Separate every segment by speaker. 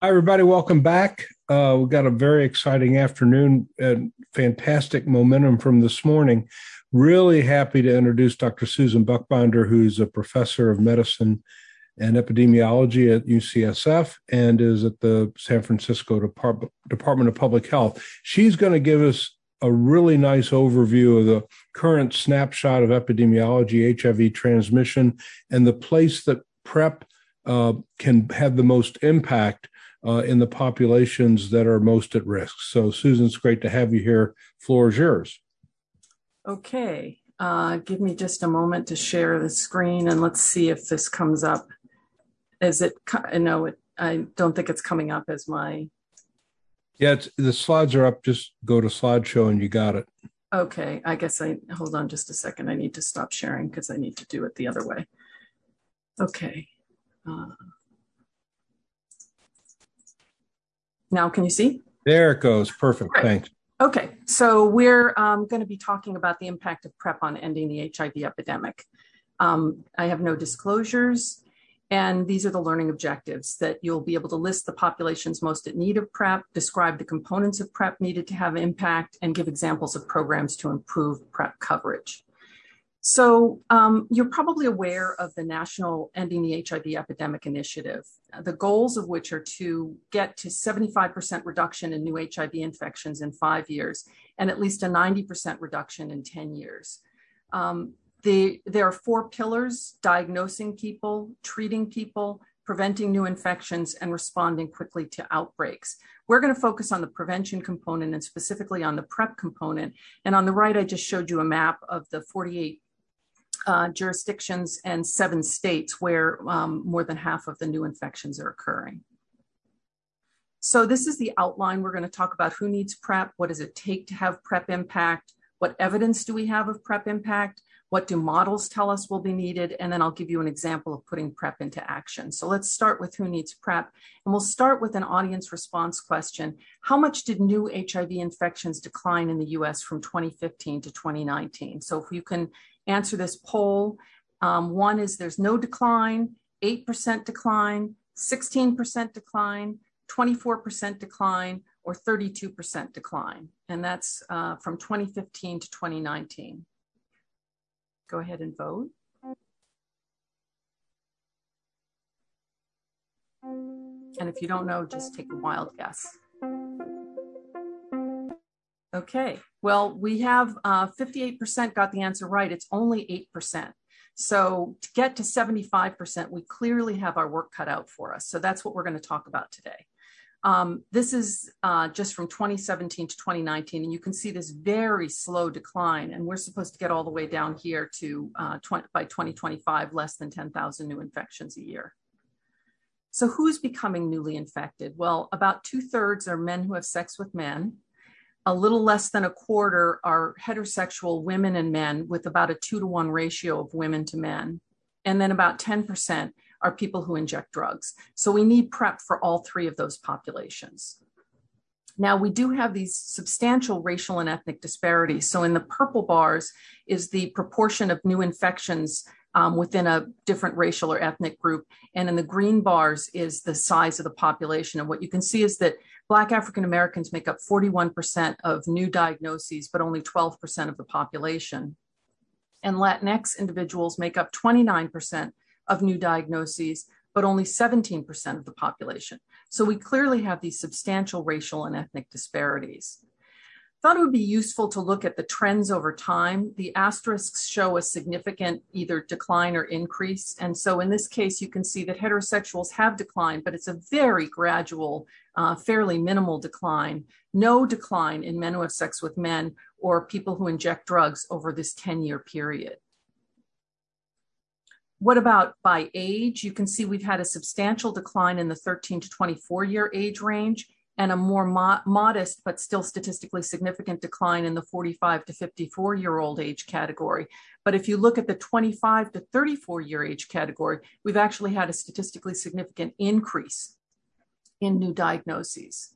Speaker 1: Hi, everybody. Welcome back. Uh, we've got a very exciting afternoon and fantastic momentum from this morning. Really happy to introduce Dr. Susan Buchbinder, who's a professor of medicine and epidemiology at UCSF and is at the San Francisco Depart- Department of Public Health. She's going to give us a really nice overview of the current snapshot of epidemiology, HIV transmission, and the place that PrEP uh, can have the most impact uh, in the populations that are most at risk. So, Susan, it's great to have you here. Floor is yours.
Speaker 2: Okay. Uh, give me just a moment to share the screen and let's see if this comes up. Is it? No, it, I don't think it's coming up as my.
Speaker 1: Yeah, the slides are up. Just go to slideshow and you got it.
Speaker 2: Okay, I guess I hold on just a second. I need to stop sharing because I need to do it the other way. Okay. Uh, Now, can you see?
Speaker 1: There it goes. Perfect. Great. Thanks.
Speaker 2: Okay, so we're um, going to be talking about the impact of PrEP on ending the HIV epidemic. Um, I have no disclosures, and these are the learning objectives that you'll be able to list the populations most at need of PrEP, describe the components of PrEP needed to have impact, and give examples of programs to improve PrEP coverage. So um, you're probably aware of the National Ending the HIV Epidemic Initiative, the goals of which are to get to 75% reduction in new HIV infections in five years and at least a 90% reduction in 10 years. Um, the, there are four pillars, diagnosing people, treating people, preventing new infections, and responding quickly to outbreaks. We're going to focus on the prevention component and specifically on the PrEP component. And on the right, I just showed you a map of the 48 uh, jurisdictions and seven states where um, more than half of the new infections are occurring. So this is the outline. We're going to talk about who needs PrEP, what does it take to have PrEP impact, what evidence do we have of PrEP impact, what do models tell us will be needed, and then I'll give you an example of putting PrEP into action. So let's start with who needs PrEP, and we'll start with an audience response question. How much did new HIV infections decline in the US from 2015 to 2019? So if you can answer this poll. Um, one is there's no decline, 8% decline, 16% decline, 24% decline, or 32% decline. And that's uh, from 2015 to 2019. Go ahead and vote. And if you don't know, just take a wild guess. Okay, well, we have uh, 58% got the answer right. It's only 8%. So to get to 75%, we clearly have our work cut out for us. So that's what we're going to talk about today. Um, this is uh, just from 2017 to 2019, and you can see this very slow decline. And we're supposed to get all the way down here to uh, 20, by 2025, less than 10,000 new infections a year. So who's becoming newly infected? Well, about two thirds are men who have sex with men a little less than a quarter are heterosexual women and men with about a two to one ratio of women to men. And then about 10% are people who inject drugs. So we need PrEP for all three of those populations. Now, we do have these substantial racial and ethnic disparities. So, in the purple bars is the proportion of new infections um, within a different racial or ethnic group. And in the green bars is the size of the population. And what you can see is that Black African Americans make up 41% of new diagnoses, but only 12% of the population. And Latinx individuals make up 29% of new diagnoses, but only 17% of the population. So we clearly have these substantial racial and ethnic disparities thought it would be useful to look at the trends over time. The asterisks show a significant either decline or increase. And so in this case, you can see that heterosexuals have declined, but it's a very gradual, uh, fairly minimal decline. No decline in men who have sex with men or people who inject drugs over this 10 year period. What about by age? You can see we've had a substantial decline in the 13 to 24 year age range and a more mo- modest but still statistically significant decline in the 45 to 54 year old age category. But if you look at the 25 to 34 year age category, we've actually had a statistically significant increase in new diagnoses.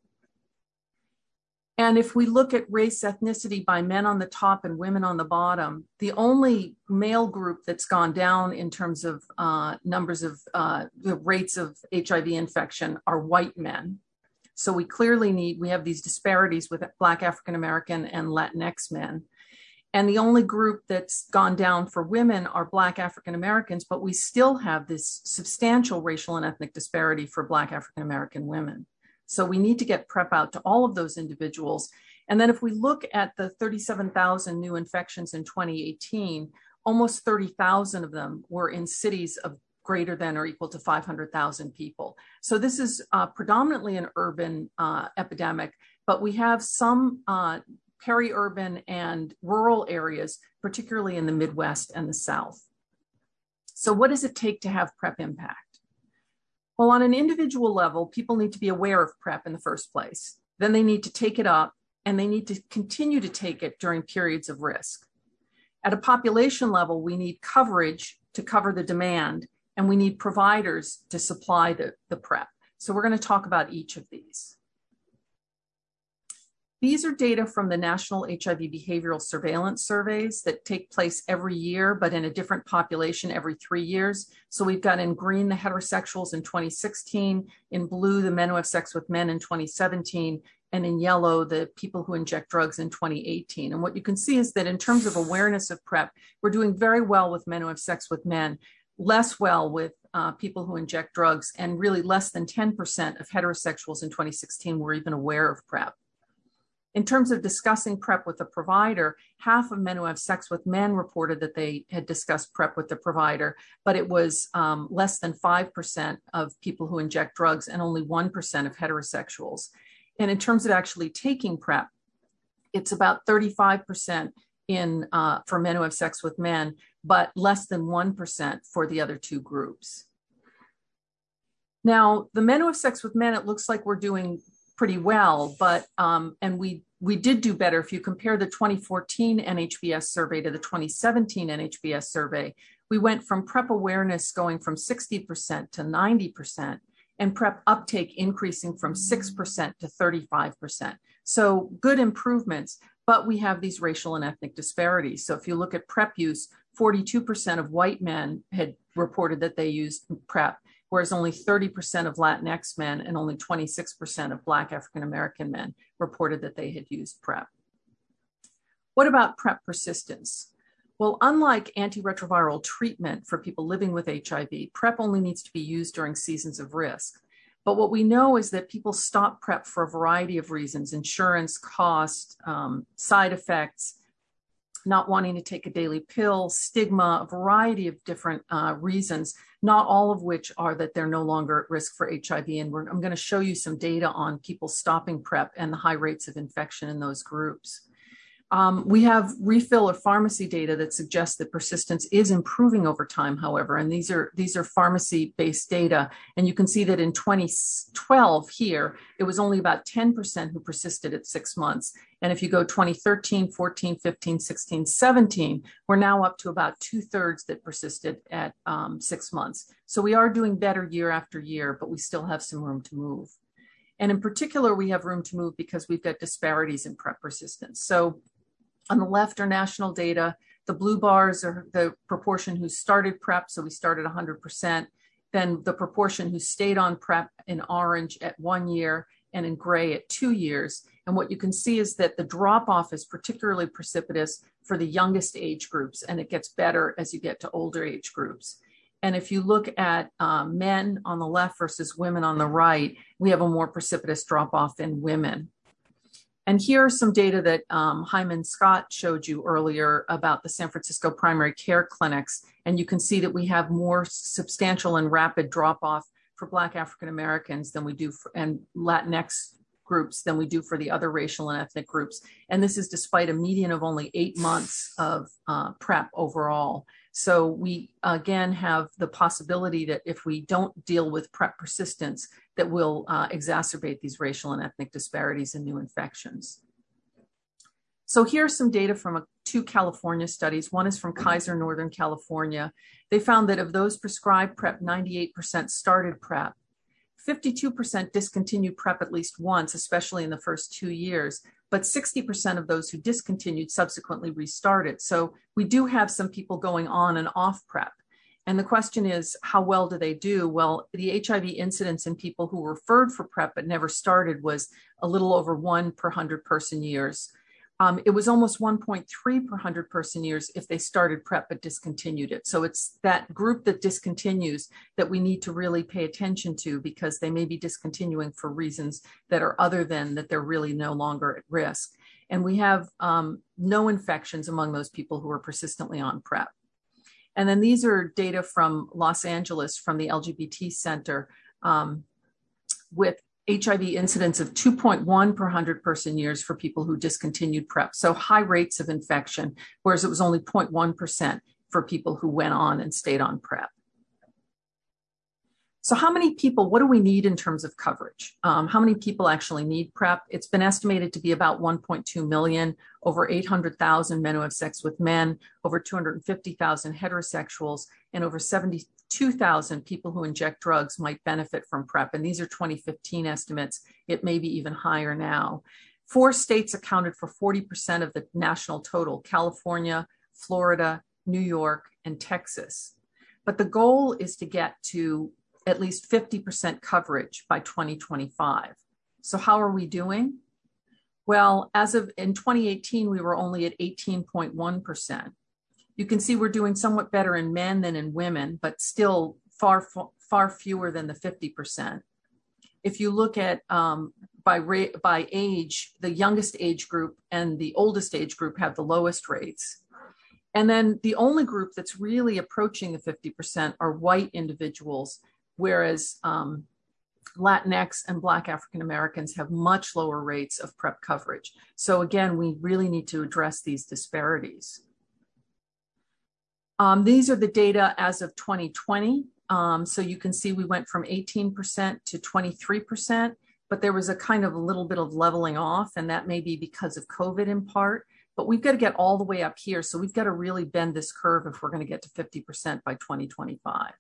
Speaker 2: And if we look at race ethnicity by men on the top and women on the bottom, the only male group that's gone down in terms of uh, numbers of uh, the rates of HIV infection are white men. So we clearly need, we have these disparities with Black African American and Latinx men. And the only group that's gone down for women are Black African Americans, but we still have this substantial racial and ethnic disparity for Black African American women. So we need to get PrEP out to all of those individuals. And then if we look at the 37,000 new infections in 2018, almost 30,000 of them were in cities of greater than or equal to 500,000 people. So this is uh, predominantly an urban uh, epidemic, but we have some uh, peri-urban and rural areas, particularly in the Midwest and the South. So what does it take to have PrEP impact? Well, on an individual level, people need to be aware of PrEP in the first place. Then they need to take it up and they need to continue to take it during periods of risk. At a population level, we need coverage to cover the demand and we need providers to supply the, the PrEP. So we're going to talk about each of these. These are data from the National HIV Behavioral Surveillance Surveys that take place every year, but in a different population every three years. So we've got in green the heterosexuals in 2016, in blue the men who have sex with men in 2017, and in yellow the people who inject drugs in 2018. And what you can see is that in terms of awareness of PrEP, we're doing very well with men who have sex with men, less well with uh, people who inject drugs, and really less than 10% of heterosexuals in 2016 were even aware of PrEP. In terms of discussing PrEP with a provider, half of men who have sex with men reported that they had discussed PrEP with the provider, but it was um, less than 5% of people who inject drugs and only 1% of heterosexuals. And in terms of actually taking PrEP, it's about 35% in uh, for men who have sex with men, but less than 1% for the other two groups. Now, the men who have sex with men, it looks like we're doing pretty well, but um, and we we did do better if you compare the 2014 NHBS survey to the 2017 NHBS survey. We went from PrEP awareness going from 60% to 90%, and PrEP uptake increasing from 6% to 35%. So good improvements, but we have these racial and ethnic disparities. So if you look at PrEP use, 42% of white men had reported that they used PrEP, whereas only 30% of Latinx men and only 26% of Black African American men reported that they had used PrEP. What about PrEP persistence? Well, unlike antiretroviral treatment for people living with HIV, PrEP only needs to be used during seasons of risk. But what we know is that people stop PrEP for a variety of reasons insurance, cost, um, side effects, not wanting to take a daily pill, stigma, a variety of different uh, reasons, not all of which are that they're no longer at risk for HIV. And I'm going to show you some data on people stopping PrEP and the high rates of infection in those groups. Um, we have refill or pharmacy data that suggests that persistence is improving over time, however, and these are these are pharmacy-based data. And you can see that in 2012 here, it was only about 10% who persisted at six months. And if you go 2013, 14, 15, 16, 17, we're now up to about two thirds that persisted at um, six months. So we are doing better year after year, but we still have some room to move. And in particular, we have room to move because we've got disparities in PrEP persistence. So on the left are national data. The blue bars are the proportion who started PrEP, so we started 100%. Then the proportion who stayed on PrEP in orange at one year and in gray at two years. And what you can see is that the drop off is particularly precipitous for the youngest age groups, and it gets better as you get to older age groups. And if you look at um, men on the left versus women on the right, we have a more precipitous drop off in women. And here are some data that um, Hyman Scott showed you earlier about the San Francisco primary care clinics. And you can see that we have more substantial and rapid drop off for Black African Americans than we do for, and Latinx groups than we do for the other racial and ethnic groups. And this is despite a median of only eight months of uh, PrEP overall. So we again have the possibility that if we don't deal with PrEP persistence, that will uh, exacerbate these racial and ethnic disparities in new infections. So here are some data from a, two California studies. One is from Kaiser Northern California. They found that of those prescribed PrEP, 98% started PrEP. 52% discontinued PrEP at least once, especially in the first two years. but 60% of those who discontinued subsequently restarted. So we do have some people going on and off PrEP. And the question is, how well do they do? Well, the HIV incidence in people who were referred for PrEP but never started was a little over one per 100 person years. Um, it was almost 1.3 per 100 person years if they started PrEP but discontinued it. So it's that group that discontinues that we need to really pay attention to because they may be discontinuing for reasons that are other than that they're really no longer at risk. And we have um, no infections among those people who are persistently on PrEP. And then these are data from Los Angeles from the LGBT Center um, with HIV incidence of 2.1 per 100 person years for people who discontinued PrEP. So high rates of infection, whereas it was only 0.1% for people who went on and stayed on PrEP. So, how many people, what do we need in terms of coverage? Um, how many people actually need PrEP? It's been estimated to be about 1.2 million, over 800,000 men who have sex with men, over 250,000 heterosexuals, and over 72,000 people who inject drugs might benefit from PrEP. And these are 2015 estimates. It may be even higher now. Four states accounted for 40% of the national total California, Florida, New York, and Texas. But the goal is to get to at least 50% coverage by 2025. So, how are we doing? Well, as of in 2018, we were only at 18.1%. You can see we're doing somewhat better in men than in women, but still far, far fewer than the 50%. If you look at um, by rate, by age, the youngest age group and the oldest age group have the lowest rates. And then the only group that's really approaching the 50% are white individuals whereas um, Latinx and Black African Americans have much lower rates of PrEP coverage. So, again, we really need to address these disparities. Um, these are the data as of 2020. Um, so you can see we went from 18% to 23%, but there was a kind of a little bit of leveling off, and that may be because of COVID in part. But we've got to get all the way up here. So we've got to really bend this curve if we're going to get to 50% by 2025.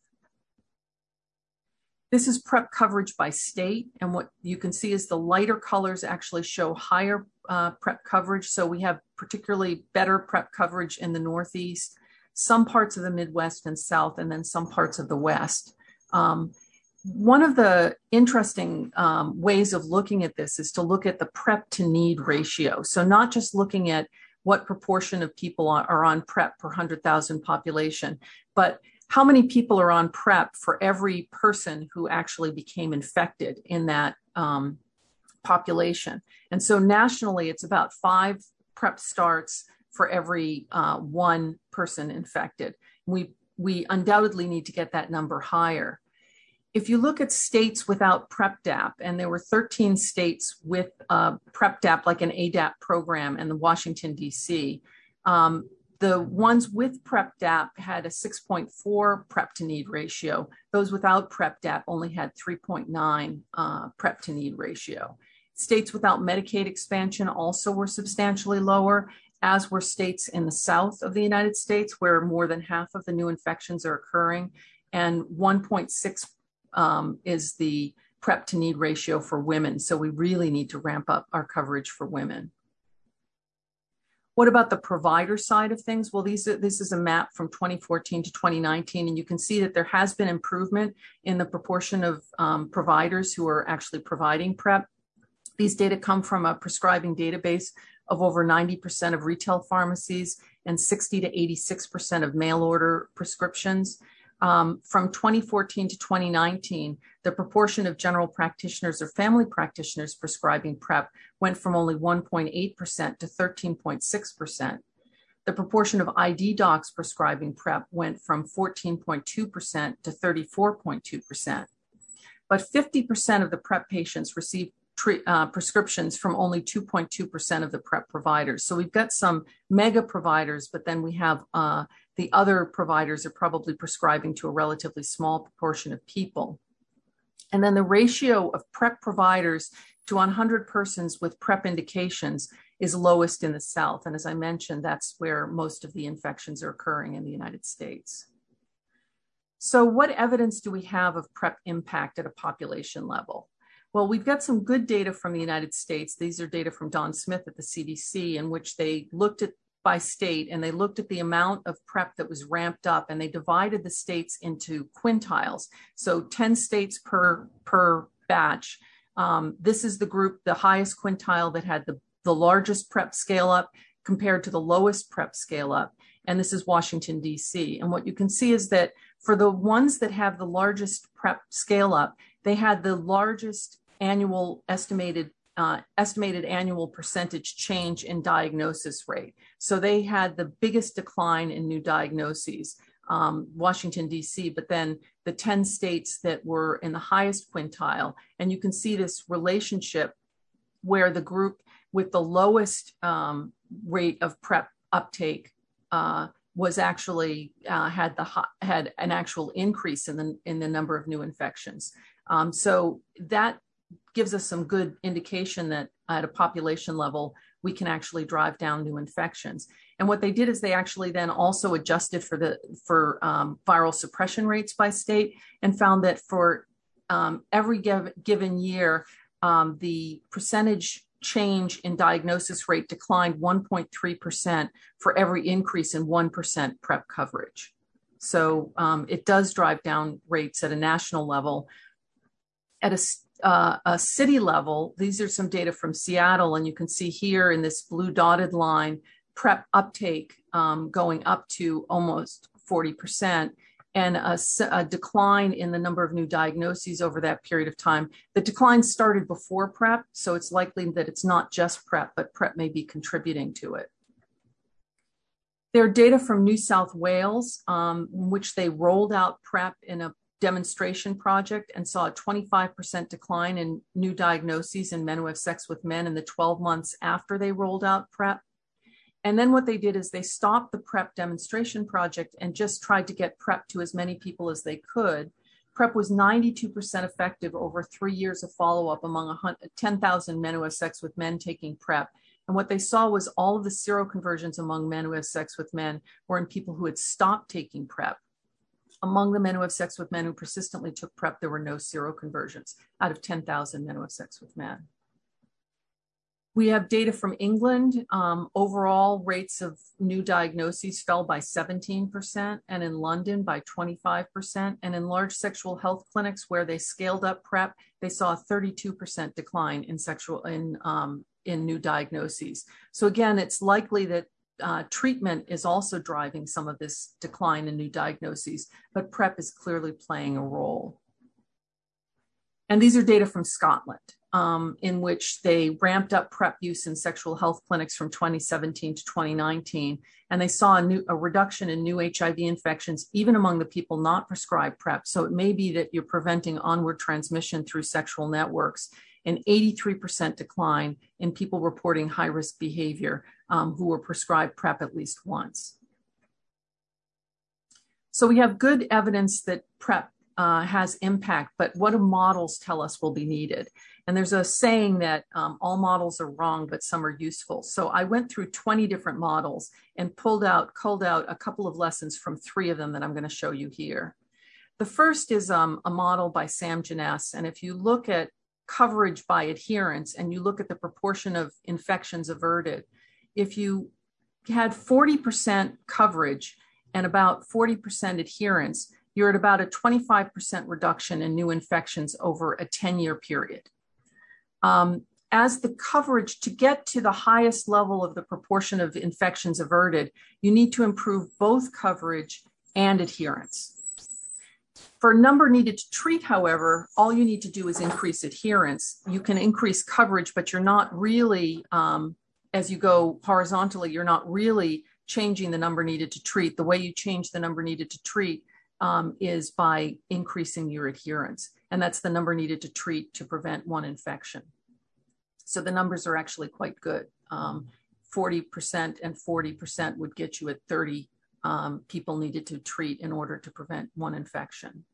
Speaker 2: This is PrEP coverage by state. And what you can see is the lighter colors actually show higher uh, PrEP coverage. So we have particularly better PrEP coverage in the Northeast, some parts of the Midwest and South, and then some parts of the West. Um, one of the interesting um, ways of looking at this is to look at the PrEP to need ratio. So, not just looking at what proportion of people are on PrEP per 100,000 population, but how many people are on PrEP for every person who actually became infected in that um, population. And so nationally, it's about five PrEP starts for every uh, one person infected. We, we undoubtedly need to get that number higher. If you look at states without PrEP-DAP, and there were 13 states with uh, PrEP-DAP, like an ADAP program in the Washington, D.C., um, the ones with PrEP DAP had a 6.4 PrEP to need ratio. Those without PrEP DAP only had 3.9 uh, PrEP to need ratio. States without Medicaid expansion also were substantially lower, as were states in the south of the United States, where more than half of the new infections are occurring. And 1.6 um, is the PrEP to need ratio for women. So we really need to ramp up our coverage for women. What about the provider side of things? Well, these are, this is a map from 2014 to 2019, and you can see that there has been improvement in the proportion of um, providers who are actually providing PrEP. These data come from a prescribing database of over 90% of retail pharmacies and 60 to 86% of mail order prescriptions. Um, from 2014 to 2019, the proportion of general practitioners or family practitioners prescribing PrEP went from only 1.8% to 13.6%. The proportion of ID docs prescribing PrEP went from 14.2% to 34.2%. But 50% of the PrEP patients received uh, prescriptions from only 2.2% of the PrEP providers. So we've got some mega providers, but then we have uh, the other providers are probably prescribing to a relatively small proportion of people. And then the ratio of PrEP providers to 100 persons with PrEP indications is lowest in the South. And as I mentioned, that's where most of the infections are occurring in the United States. So, what evidence do we have of PrEP impact at a population level? Well, we've got some good data from the United States. These are data from Dawn Smith at the CDC, in which they looked at by state and they looked at the amount of prep that was ramped up and they divided the states into quintiles. So 10 states per per batch. Um, this is the group, the highest quintile that had the, the largest prep scale up compared to the lowest prep scale up. And this is Washington, D.C. And what you can see is that for the ones that have the largest prep scale up, they had the largest annual estimated uh, estimated annual percentage change in diagnosis rate. So they had the biggest decline in new diagnoses, um, Washington, D.C., but then the 10 states that were in the highest quintile. And you can see this relationship where the group with the lowest um, rate of PrEP uptake uh, was actually uh, had the had an actual increase in the in the number of new infections. Um, so that gives us some good indication that at a population level, we can actually drive down new infections. And what they did is they actually then also adjusted for the for um, viral suppression rates by state and found that for um, every give, given year, um, the percentage change in diagnosis rate declined 1.3% for every increase in 1% PrEP coverage. So um, it does drive down rates at a national level. At a uh, a city level, these are some data from Seattle, and you can see here in this blue dotted line, PrEP uptake um, going up to almost 40%, and a, a, decline in the number of new diagnoses over that period of time. The decline started before PrEP, so it's likely that it's not just PrEP, but PrEP may be contributing to it. There are data from New South Wales, um, in which they rolled out PrEP in a demonstration project and saw a 25% decline in new diagnoses in men who have sex with men in the 12 months after they rolled out PrEP. And then what they did is they stopped the PrEP demonstration project and just tried to get PrEP to as many people as they could. PrEP was 92% effective over three years of follow up among 10,000 men who have sex with men taking PrEP. And what they saw was all of the seroconversions among men who have sex with men were in people who had stopped taking PrEP. Among the men who have sex with men who persistently took PrEP, there were no seroconversions out of 10,000 men who have sex with men. We have data from England. Um, overall rates of new diagnoses fell by 17%, and in London by 25%. And in large sexual health clinics where they scaled up PrEP, they saw a 32% decline in sexual in um, in new diagnoses. So again, it's likely that uh, treatment is also driving some of this decline in new diagnoses, but PrEP is clearly playing a role. And these are data from Scotland, um, in which they ramped up PrEP use in sexual health clinics from 2017 to 2019. And they saw a, new, a reduction in new HIV infections, even among the people not prescribed PrEP. So it may be that you're preventing onward transmission through sexual networks an 83% decline in people reporting high risk behavior who were prescribed PrEP at least once. So we have good evidence that PrEP uh, has impact, but what do models tell us will be needed? And there's a saying that um, all models are wrong, but some are useful. So I went through 20 different models and pulled out, culled out a couple of lessons from three of them that I'm going to show you here. The first is um, a model by Sam Jenness. And if you look at coverage by adherence and you look at the proportion of infections averted, if you had 40% coverage and about 40% adherence, you're at about a 25% reduction in new infections over a 10 year period. Um, as the coverage to get to the highest level of the proportion of infections averted, you need to improve both coverage and adherence. For a number needed to treat, however, all you need to do is increase adherence. You can increase coverage, but you're not really um, as you go horizontally, you're not really changing the number needed to treat. The way you change the number needed to treat um, is by increasing your adherence. And that's the number needed to treat to prevent one infection. So the numbers are actually quite good. Um, 40% and 40% would get you at 30 um, people needed to treat in order to prevent one infection.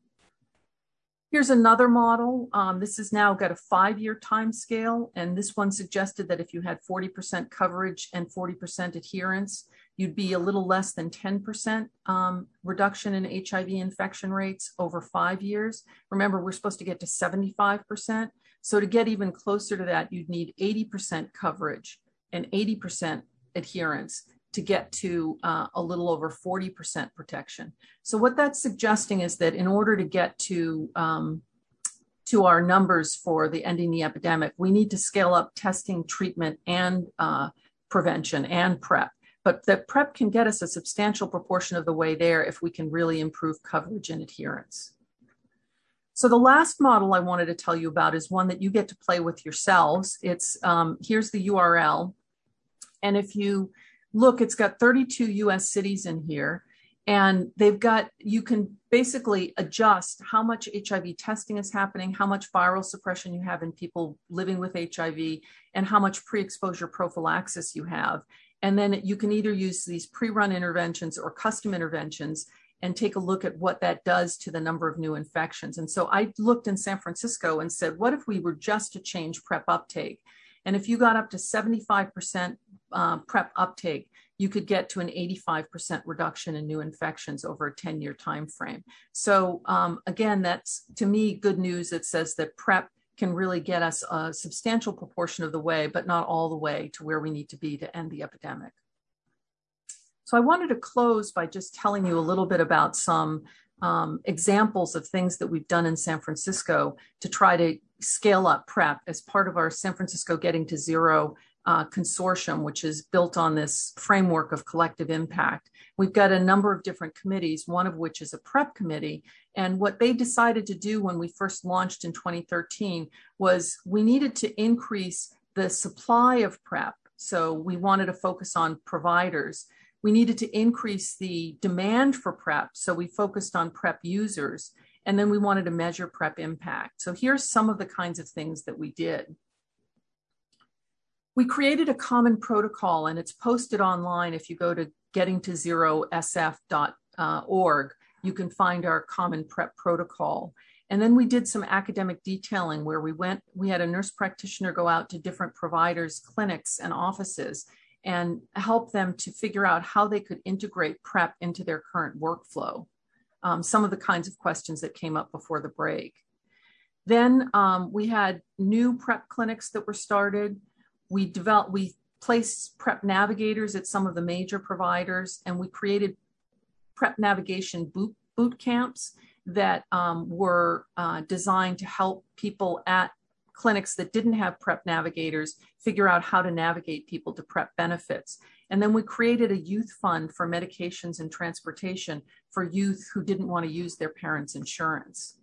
Speaker 2: Here's another model. Um, this has now got a five-year time scale, and this one suggested that if you had 40% coverage and 40% adherence, you'd be a little less than 10% um, reduction in HIV infection rates over five years. Remember, we're supposed to get to 75%. So to get even closer to that, you'd need 80% coverage and 80% adherence to get to uh, a little over 40% protection. So what that's suggesting is that in order to get to um, to our numbers for the ending the epidemic, we need to scale up testing, treatment, and uh, prevention and PrEP. But that PrEP can get us a substantial proportion of the way there if we can really improve coverage and adherence. So the last model I wanted to tell you about is one that you get to play with yourselves. It's um, here's the URL, and if you look, it's got 32 US cities in here. And they've got, you can basically adjust how much HIV testing is happening, how much viral suppression you have in people living with HIV, and how much pre exposure prophylaxis you have. And then you can either use these pre run interventions or custom interventions and take a look at what that does to the number of new infections. And so I looked in San Francisco and said, what if we were just to change PrEP uptake? And if you got up to 75% uh, PrEP uptake, you could get to an 85% reduction in new infections over a 10 year time frame. So, um, again, that's to me good news that says that PrEP can really get us a substantial proportion of the way, but not all the way to where we need to be to end the epidemic. So, I wanted to close by just telling you a little bit about some um, examples of things that we've done in San Francisco to try to scale up PrEP as part of our San Francisco Getting to Zero uh, consortium, which is built on this framework of collective impact. We've got a number of different committees, one of which is a PrEP committee. And what they decided to do when we first launched in 2013 was we needed to increase the supply of PrEP. So we wanted to focus on providers. We needed to increase the demand for PrEP. So we focused on PrEP users. And then we wanted to measure PrEP impact. So here's some of the kinds of things that we did we created a common protocol and it's posted online. If you go to gettingtozerosf.org, you can find our common PrEP protocol. And then we did some academic detailing where we went, we had a nurse practitioner go out to different providers, clinics, and offices and help them to figure out how they could integrate PrEP into their current workflow. Um, some of the kinds of questions that came up before the break. Then um, we had new PrEP clinics that were started we developed, we placed PrEP navigators at some of the major providers, and we created PrEP navigation boot, boot camps that um, were uh, designed to help people at clinics that didn't have PrEP navigators figure out how to navigate people to PrEP benefits. And then we created a youth fund for medications and transportation for youth who didn't want to use their parents' insurance.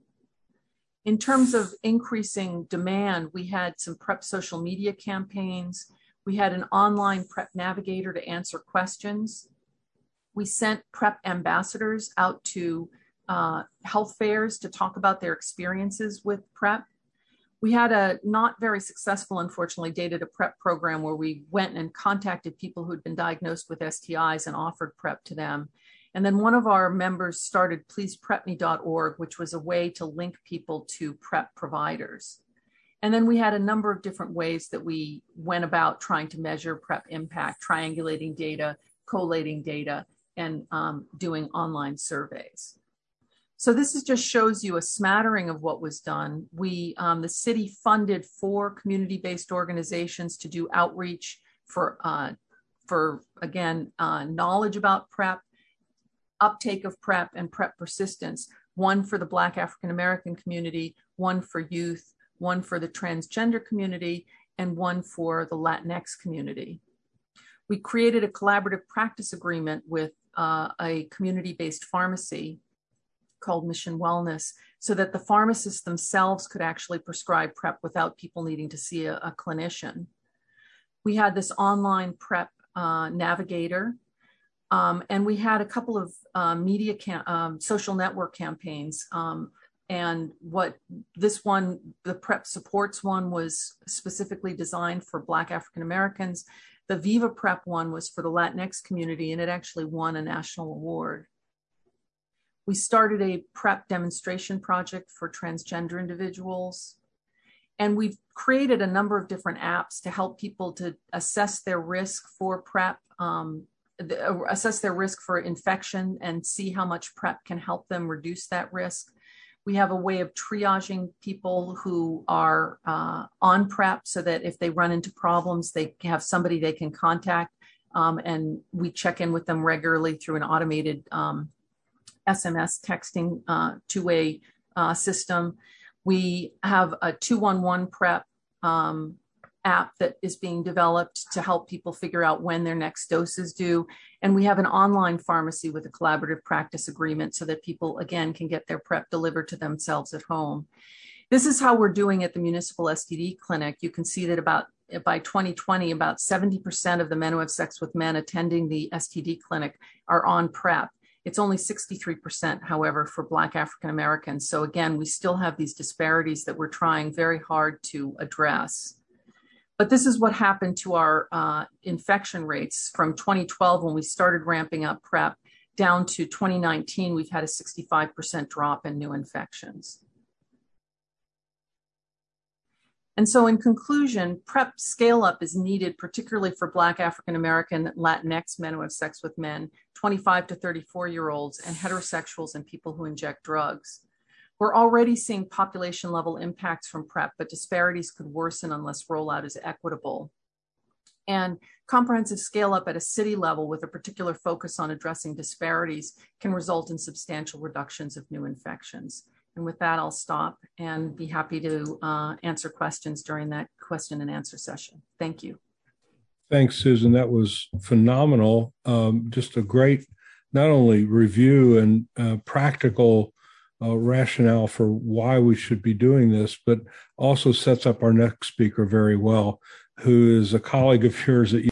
Speaker 2: In terms of increasing demand, we had some PrEP social media campaigns. We had an online PrEP navigator to answer questions. We sent PrEP ambassadors out to uh, health fairs to talk about their experiences with PrEP. We had a not very successful, unfortunately, data to PrEP program where we went and contacted people who'd been diagnosed with STIs and offered PrEP to them. And then one of our members started pleaseprepme.org, which was a way to link people to PrEP providers. And then we had a number of different ways that we went about trying to measure PrEP impact, triangulating data, collating data, and um, doing online surveys. So this is just shows you a smattering of what was done. We, um, the city funded four community-based organizations to do outreach for, uh, for again, uh, knowledge about PrEP, uptake of PrEP and PrEP persistence, one for the Black African American community, one for youth, one for the transgender community, and one for the Latinx community. We created a collaborative practice agreement with uh, a community based pharmacy called Mission Wellness so that the pharmacists themselves could actually prescribe PrEP without people needing to see a, a clinician. We had this online PrEP uh, navigator um, and we had a couple of uh, media cam- um, social network campaigns. Um, and what this one, the PrEP supports one, was specifically designed for Black African Americans. The Viva PrEP one was for the Latinx community, and it actually won a national award. We started a PrEP demonstration project for transgender individuals. And we've created a number of different apps to help people to assess their risk for PrEP. Um, assess their risk for infection and see how much PrEP can help them reduce that risk. We have a way of triaging people who are uh, on PrEP so that if they run into problems, they have somebody they can contact. Um, and we check in with them regularly through an automated um, SMS texting uh, two way uh, system. We have a 211 PrEP um, app that is being developed to help people figure out when their next dose is due. And we have an online pharmacy with a collaborative practice agreement so that people, again, can get their PrEP delivered to themselves at home. This is how we're doing at the municipal STD clinic. You can see that about by 2020, about 70% of the men who have sex with men attending the STD clinic are on PrEP. It's only 63%, however, for Black African Americans. So again, we still have these disparities that we're trying very hard to address. But this is what happened to our uh, infection rates from 2012 when we started ramping up PrEP down to 2019. We've had a 65% drop in new infections. And so, in conclusion, PrEP scale up is needed, particularly for Black African American Latinx men who have sex with men, 25 to 34 year olds, and heterosexuals and people who inject drugs. We're already seeing population level impacts from PrEP, but disparities could worsen unless rollout is equitable. And comprehensive scale up at a city level with a particular focus on addressing disparities can result in substantial reductions of new infections. And with that, I'll stop and be happy to uh, answer questions during that question and answer session. Thank you.
Speaker 1: Thanks, Susan. That was phenomenal. Um, just a great, not only review and uh, practical uh, rationale for why we should be doing this, but also sets up our next speaker very well, who is a colleague of yours at